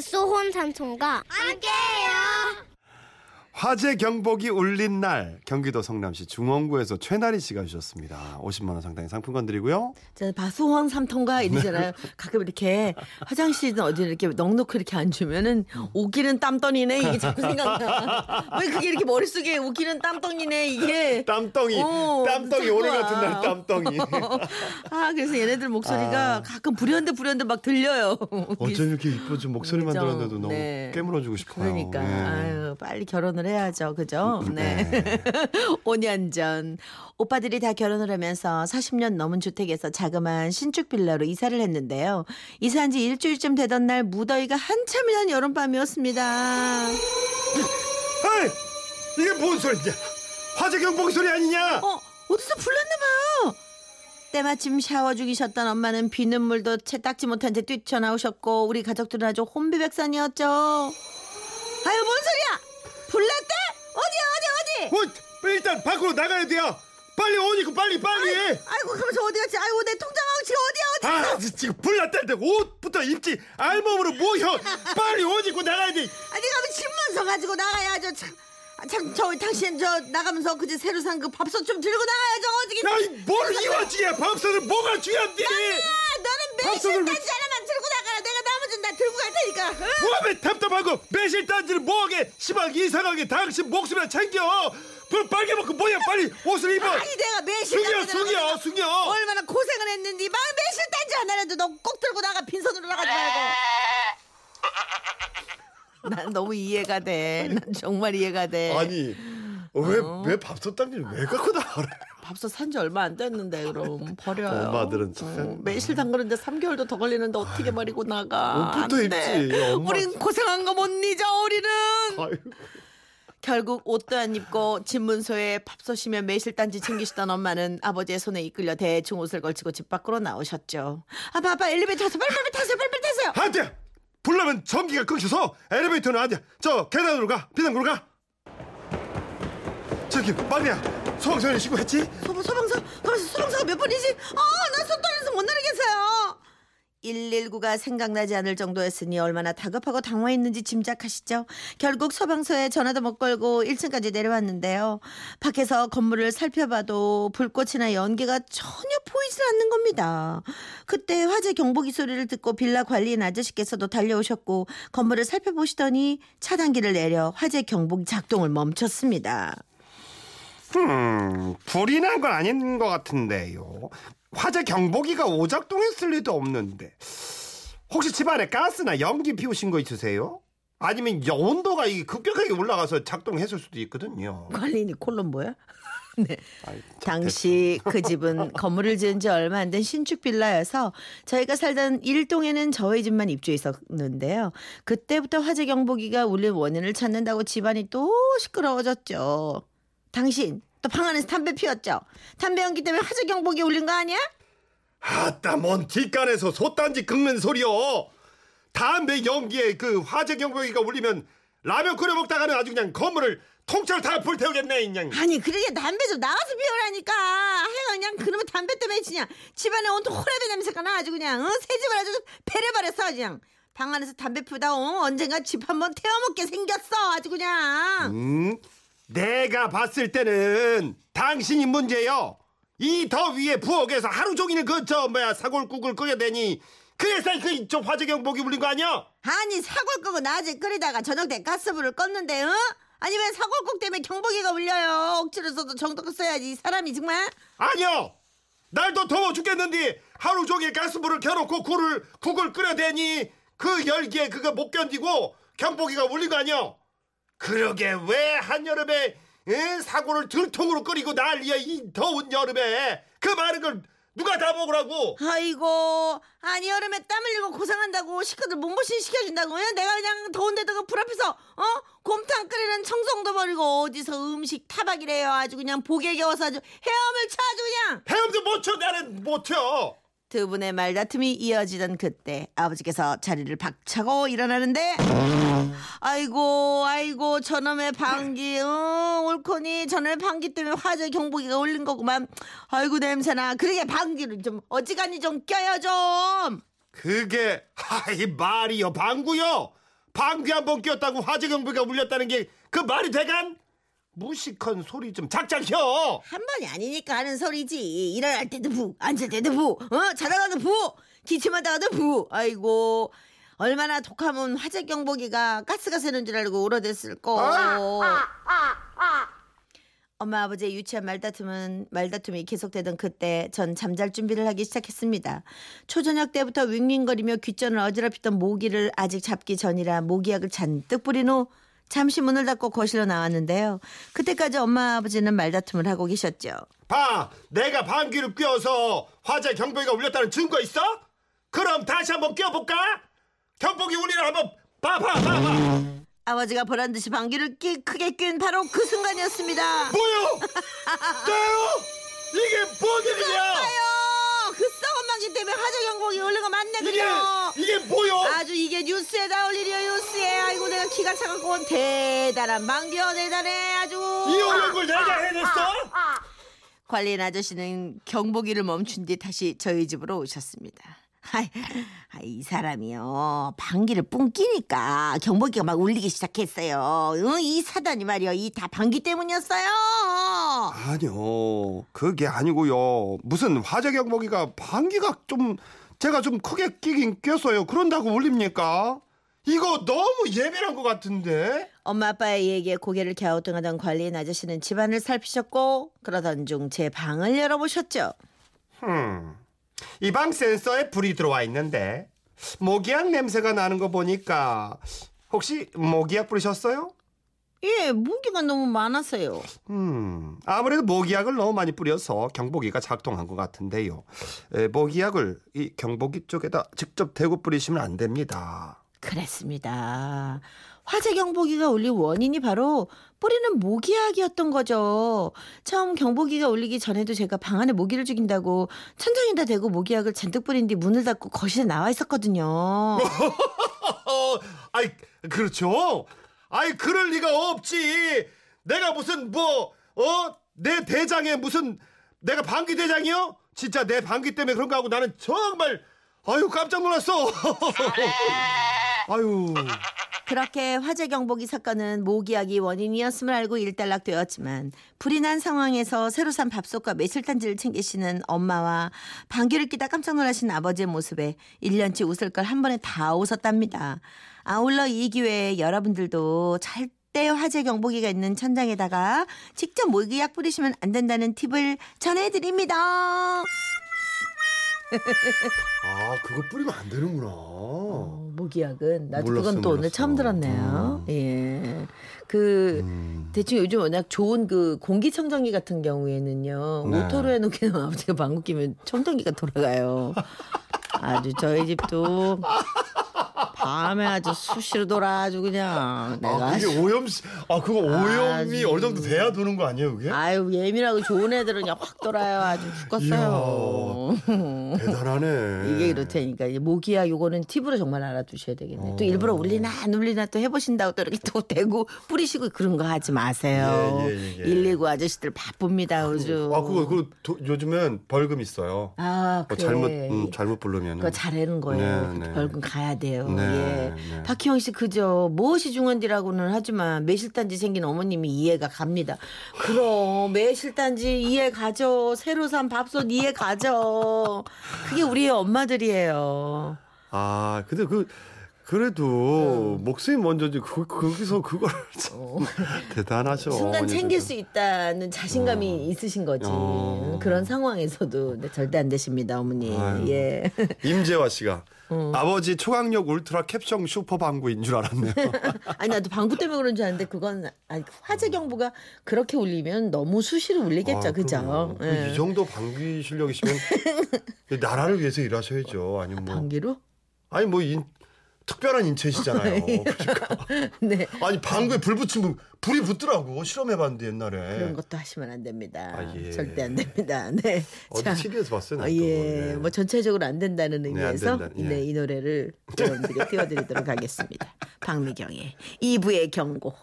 바소혼 삼촌과 함께해요. 화재 경보기 울린 날 경기도 성남시 중원구에서 최나리 씨가 주셨습니다. 50만 원 상당의 상품권 드리고요. 저 바소원 삼통가 이러잖아요. 가끔 이렇게 화장실이든 어디 이렇게 넉넉히 이렇게 앉으면은 오기는 땀덩이네 이게 자꾸 생각나. 왜 그게 이렇게 머릿속에 오기는 땀덩이네 이게. 땀덩이, 어, 땀덩이 오늘 와. 같은 날 땀덩이. 아 그래서 얘네들 목소리가 아. 가끔 불현듯 불현듯 막 들려요. 어쩜 이렇게 이쁘죠? 목소리만 그죠? 들었는데도 너무 네. 깨물어주고 싶어요. 그러니까 예. 아유 빨리 결혼을 해 야죠. 그죠? 네. 네. 5년 전. 오빠들이 다 결혼을 하면서 40년 넘은 주택에서 자그마한 신축 빌라로 이사를 했는데요. 이사한 지 일주일쯤 되던 날 무더위가 한참이던 여름밤이었습니다. 에이! 이게 뭔 소리냐? 화재 경보기 소리 아니냐? 어 어디서 불났나 봐요. 때마침 샤워 중이셨던 엄마는 비눗물도 채 닦지 못한 채 뛰쳐나오셨고 우리 가족들은 아주 혼비백산이었죠. 아유 뭔 소리야 어, 일단 밖으로 나가야 돼요. 빨리 오니까 빨리 빨리. 아이고 그러면서 어디 갔지 아이고 내 통장아웃이 어디야 어디 아, 지금 불났다는데 옷부터 입지 알몸으로 모여. 빨리 오니까 나가야 돼. 아니 가면 집문서 가지고 나가야죠 참, 아, 참, 저 당신 저 나가면서 그제 새로 산 그 밥솥 좀 들고 나가야죠 어떻게 야, 이뭘 이와중이야? 밥솥을 뭐가 중요한데? 아, 너는 밥솥을 왜- 매실 단지 하나만 들고 나가라 내가 나머지는 다 응? 뭐하면 답답하고 매실 단지를 뭐하게 시방 이상하게 당신 목숨이나 챙겨. 그럼 빨개 먹고 뭐야 빨리 옷을 입어. 아니 내가 매실 숙여 단지 숙여 들어가서 숙여. 얼마나 고생을 했는데 막 매실 단지 하나라도 너 꼭 들고 나가 빈손으로 나가지 말고 난 너무 이해가 돼 난 정말 이해가 돼 아니 왜왜 밥솥 단지를 왜 갖고 나가래? 밥솥 산지 얼마 안 됐는데 그럼 버려요. 엄마들은 참. 어, 매실 담그는데 3개월도 더 걸리는데 어떻게 버리고 나가? 옷부터 안 돼. 입지, 엄마. 우린 고생한 거 못 잊어 우리는. 아유. 결국 옷도 안 입고 집문서에 밥솥이며 매실단지 챙기시던 엄마는 아버지의 손에 이끌려 대충 옷을 걸치고 집 밖으로 나오셨죠. 아, 아빠 엘리베이터 타서 빨리 빨리 타세요 빨리 빨리 타세요. 안 돼! 불나면 전기가 끊겨서 엘리베이터는 안 돼. 저 계단으로 가. 비상구로 가. 저기 빨리야. 소방서에 신고했지? 소방 소방서 가면서 소방서가 몇 번이지? 아, 나손 떨려서 못 나르겠어요. 119가 생각나지 않을 정도였으니 얼마나 다급하고 당황했는지 짐작하시죠. 결국 소방서에 전화도 못 걸고 1층까지 내려왔는데요. 밖에서 건물을 살펴봐도 불꽃이나 연기가 전혀 보이질 않는 겁니다. 그때 화재 경보기 소리를 듣고 빌라 관리인 아저씨께서도 달려오셨고 건물을 살펴보시더니 차단기를 내려 화재 경보기 작동을 멈췄습니다. 음, 불이 난 건 아닌 것 같은데요. 화재 경보기가 오작동했을 리도 없는데. 혹시 집안에 가스나 연기 피우신 거 있으세요? 아니면 여- 온도가 급격하게 올라가서 작동했을 수도 있거든요. 관리인이 콜롬 뭐야? 네. 아이, 참, 당시 그 집은 건물을 지은 지 얼마 안 된 신축 빌라여서 저희가 살던 일동에는 저희 집만 입주해 있었는데요. 그때부터 화재 경보기가 울린 원인을 찾는다고 집안이 또 시끄러워졌죠. 당신 또 방 안에서 담배 피웠죠? 담배 연기 때문에 화재 경보기 울린 거 아니야? 아따 뭔 뒷간에서 솥단지 긁는 소리요. 담배 연기에 그 화재 경보기가 울리면 라면 끓여 먹다가는 아주 그냥 건물을 통째로 다 불태우겠네 그냥. 아니 그러게 담배 좀 나가서 피우라니까 해가 그냥 그놈의 담배 때문에 그냥 집안에 온통 호레비 냄새가 나 아주 그냥 어? 새 집을 아주 배려버렸어 그냥 방 안에서 담배 피우다 어? 언젠가 집 한번 태워먹게 생겼어 아주 그냥 음, 내가 봤을 때는 당신이 문제요. 이 더위에 부엌에서 하루 종일 그저 뭐야 사골국을 끓여대니 그래서 그좀 화재 경보기 울린 거 아니야? 아니 사골 끄고 낮에 끓이다가 저녁 때 가스불을 껐는데 어? 아니 왜 사골국 때문에 경보기가 울려요 억지로 써도 정도껏 써야지 이 사람이 정말 아니요. 날도 더워 죽겠는데 하루 종일 가스불을 켜놓고 굴을 국을 끓여대니 그 열기에 그거 못 견디고 경보기가 울린 거 아니야? 그러게 왜 한여름에 에? 사골을 들통으로 끓이고 난리야 이 더운 여름에 그 많은 걸 누가 다 먹으라고? 아이고 아니 여름에 땀 흘리고 고생한다고 식구들 몸보신 시켜준다고 요 내가 그냥 더운데다가 불 앞에서 어 곰탕 끓이는 청성도 버리고 어디서 음식 타박이래요 아주 그냥 복에 겨워서 아주 헤엄을 쳐 아주 그냥 헤엄도 못쳐 나는 못 쳐. 두 분의 말다툼이 이어지던 그때 아버지께서 자리를 박차고 일어나는데 아이고 아이고 저놈의 방귀 어 옳거니 저놈의 방귀 때문에 화재 경보기가 울린 거구만 아이고 냄새나 그러게 방귀를 좀 어지간히 좀 껴요 좀 그게 하이 말이요 방구요. 방귀 한번 뀌었다고 화재 경보가 울렸다는 게 그 말이 돼간? 무식한 소리 좀 작작 혀. 한 번이 아니니까 하는 소리지. 일어날 때도 부, 앉을 때도 부, 어? 자다가도 부, 기침하다가도 부. 아이고. 얼마나 독하면 화재 경보기가 가스가 새는 줄 알고 울어댔을 거. 엄마 아버지의 유치한 말다툼은 말다툼이 계속되던 그때 전 잠잘 준비를 하기 시작했습니다. 초저녁 때부터 윙윙거리며 귓전을 어지럽히던 모기를 아직 잡기 전이라 모기약을 잔뜩 뿌린 후 잠시 문을 닫고 거실로 나왔는데요. 그때까지 엄마 아버지는 말다툼을 하고 계셨죠. 봐, 내가 방귀를 뀌어서 화재 경보기가 울렸다는 증거 있어? 그럼 다시 한번 뀌어볼까? 경보기 울리나 한번 봐봐, 봐봐. 아버지가 보란 듯이 방귀를 끼, 크게 낀 바로 그 순간이었습니다. 뭐요? 저요? 이게 뭔 일이냐? 아유, 그 썩은 방귀 때문에 화재 경보기 울린 거 맞네 이게 그죠? 이게 뭐요? 아주 이게 뉴스에 나올 일이에요 뉴스에 아이고 내가 기가 차갖고 온 대단한 방귀요 대단해 아주 이걸 내가 해냈어? 관리인 아저씨는 경보기를 멈춘 뒤 다시 저희 집으로 오셨습니다. 아이, 사람이요 방귀를 뿡 끼니까 경보기가 막 울리기 시작했어요. 응, 이 사단이 말이요 이 다 방귀 때문이었어요. 아니요, 그게 아니고요. 무슨 화재 경보기가 방귀가 좀 제가 좀 크게 끼긴 꼈어요. 그런다고 울립니까? 이거 너무 예민한 것 같은데? 엄마 아빠의 얘기에 고개를 갸우뚱하던 관리인 아저씨는 집안을 살피셨고 그러던 중 제 방을 열어보셨죠. 음, 이방 센서에 불이 들어와 있는데 모기약 냄새가 나는 거 보니까 혹시 모기약 뿌리셨어요? 예, 무기가 너무 많아서요. 음, 아무래도 모기약을 너무 많이 뿌려서 경보기가 작동한 것 같은데요. 에, 모기약을 이 경보기 쪽에다 직접 대고 뿌리시면 안 됩니다. 그랬습니다. 화재 경보기가 울린 원인이 바로 뿌리는 모기약이었던 거죠. 처음 경보기가 울리기 전에도 제가 방 안에 모기를 죽인다고 천장에다 대고 모기약을 잔뜩 뿌린 뒤 문을 닫고 거실에 나와 있었거든요. 어, 아이 그렇죠. 아이 그럴 리가 없지. 내가 무슨 뭐 어 내 대장에 무슨 내가 방귀 대장이요? 진짜 내 방귀 때문에 그런 거 하고 나는 정말 아유 깜짝 놀랐어. 아유 그렇게 화재 경보기 사건은 모기약이 원인이었음을 알고 일단락되었지만 불이 난 상황에서 새로 산 밥솥과 매실단지를 챙기시는 엄마와 방귀를 끼다 깜짝 놀라신 아버지의 모습에 1년치 웃을 걸 한 번에 다 웃었답니다. 아울러 이 기회에 여러분들도 절대 화재 경보기가 있는 천장에다가 직접 모기약 뿌리시면 안 된다는 팁을 전해드립니다. 아 그거 뿌리면 안 되는구나. 어, 모기약은 나도 몰랐어, 그건 또 오늘 몰랐어. 처음 들었네요. 예. 그 음. 대충 요즘 워낙 좋은 그 공기청정기 같은 경우에는요. 네. auto로 해놓기는 아버지가 방귀 끼면 청정기가 돌아가요. 아주 저희 집도 밤에 아주 수시로 돌아 아주 그냥 내가 아 그게 오염 아 그거 오염이 아주- 어느 정도 돼야 도는 거 아니에요 그게? 아유 예민하고 좋은 애들은 그냥 확 돌아요. 아주 죽겠어요. 대단하네. 이게 이렇다니까 모기야 요거는 팁으로 정말 알아두셔야 되겠네. 또 어. 일부러 울리나 안 울리나 또 해보신다고 또 이렇게 또 대고 뿌리시고 그런 거 하지 마세요. 예, 예, 예. 119 아저씨들 바쁩니다 요즘. 아 그거 그 도- 요즘엔 벌금 있어요. 아, 뭐 그래. 잘못 음, 잘못 부르면 그거 잘하는 거예요. 네, 네. 벌금 가야 돼요. 네, 예. 네. 박희영 씨 그죠. 무엇이 중헌디라고는 하지만 매실단지 생긴 어머님이 이해가 갑니다. 그럼 매실단지 이해 가죠. 새로 산 밥솥 이해 가죠. 그게 우리의 엄마들이에요. 아 근데 그 그래도 목숨이 먼저지 그 거기서 그걸 참 대단하죠. 순간. 챙길 수 있다는 자신감이 있으신 거지. 어. 그런 상황에서도 네, 절대 안 되십니다, 어머니. 아유. 예. 임재화 씨가 아버지 초강력 울트라 캡션 슈퍼 방구인 줄 알았네요. 아니 나도 방구 때문에 그런 줄 알았는데 그건 아니, 화재 경보가 그렇게 울리면 너무 수시로 울리겠죠, 아, 그죠? 그 예. 이 정도 방귀 실력이시면 나라를 위해서 일하셔야죠. 아니면 뭐 방귀로? 아니 뭐 인, 특별한 인체시잖아요. 그러니까. 네. 아니 방구에 불 붙이면 불이 붙더라고 실험해봤는데 옛날에. 그런 것도 하시면 안 됩니다. 아, 예. 절대 안 됩니다. 네. 어디 자, TV에서 봤어요. 그거. 예, 네. 뭐 전체적으로 안 된다는 네, 안 의미에서 된다. 예. 네, 이 노래를 여러분들께 띄워드리도록 하겠습니다. 박미경의 2부의 경고.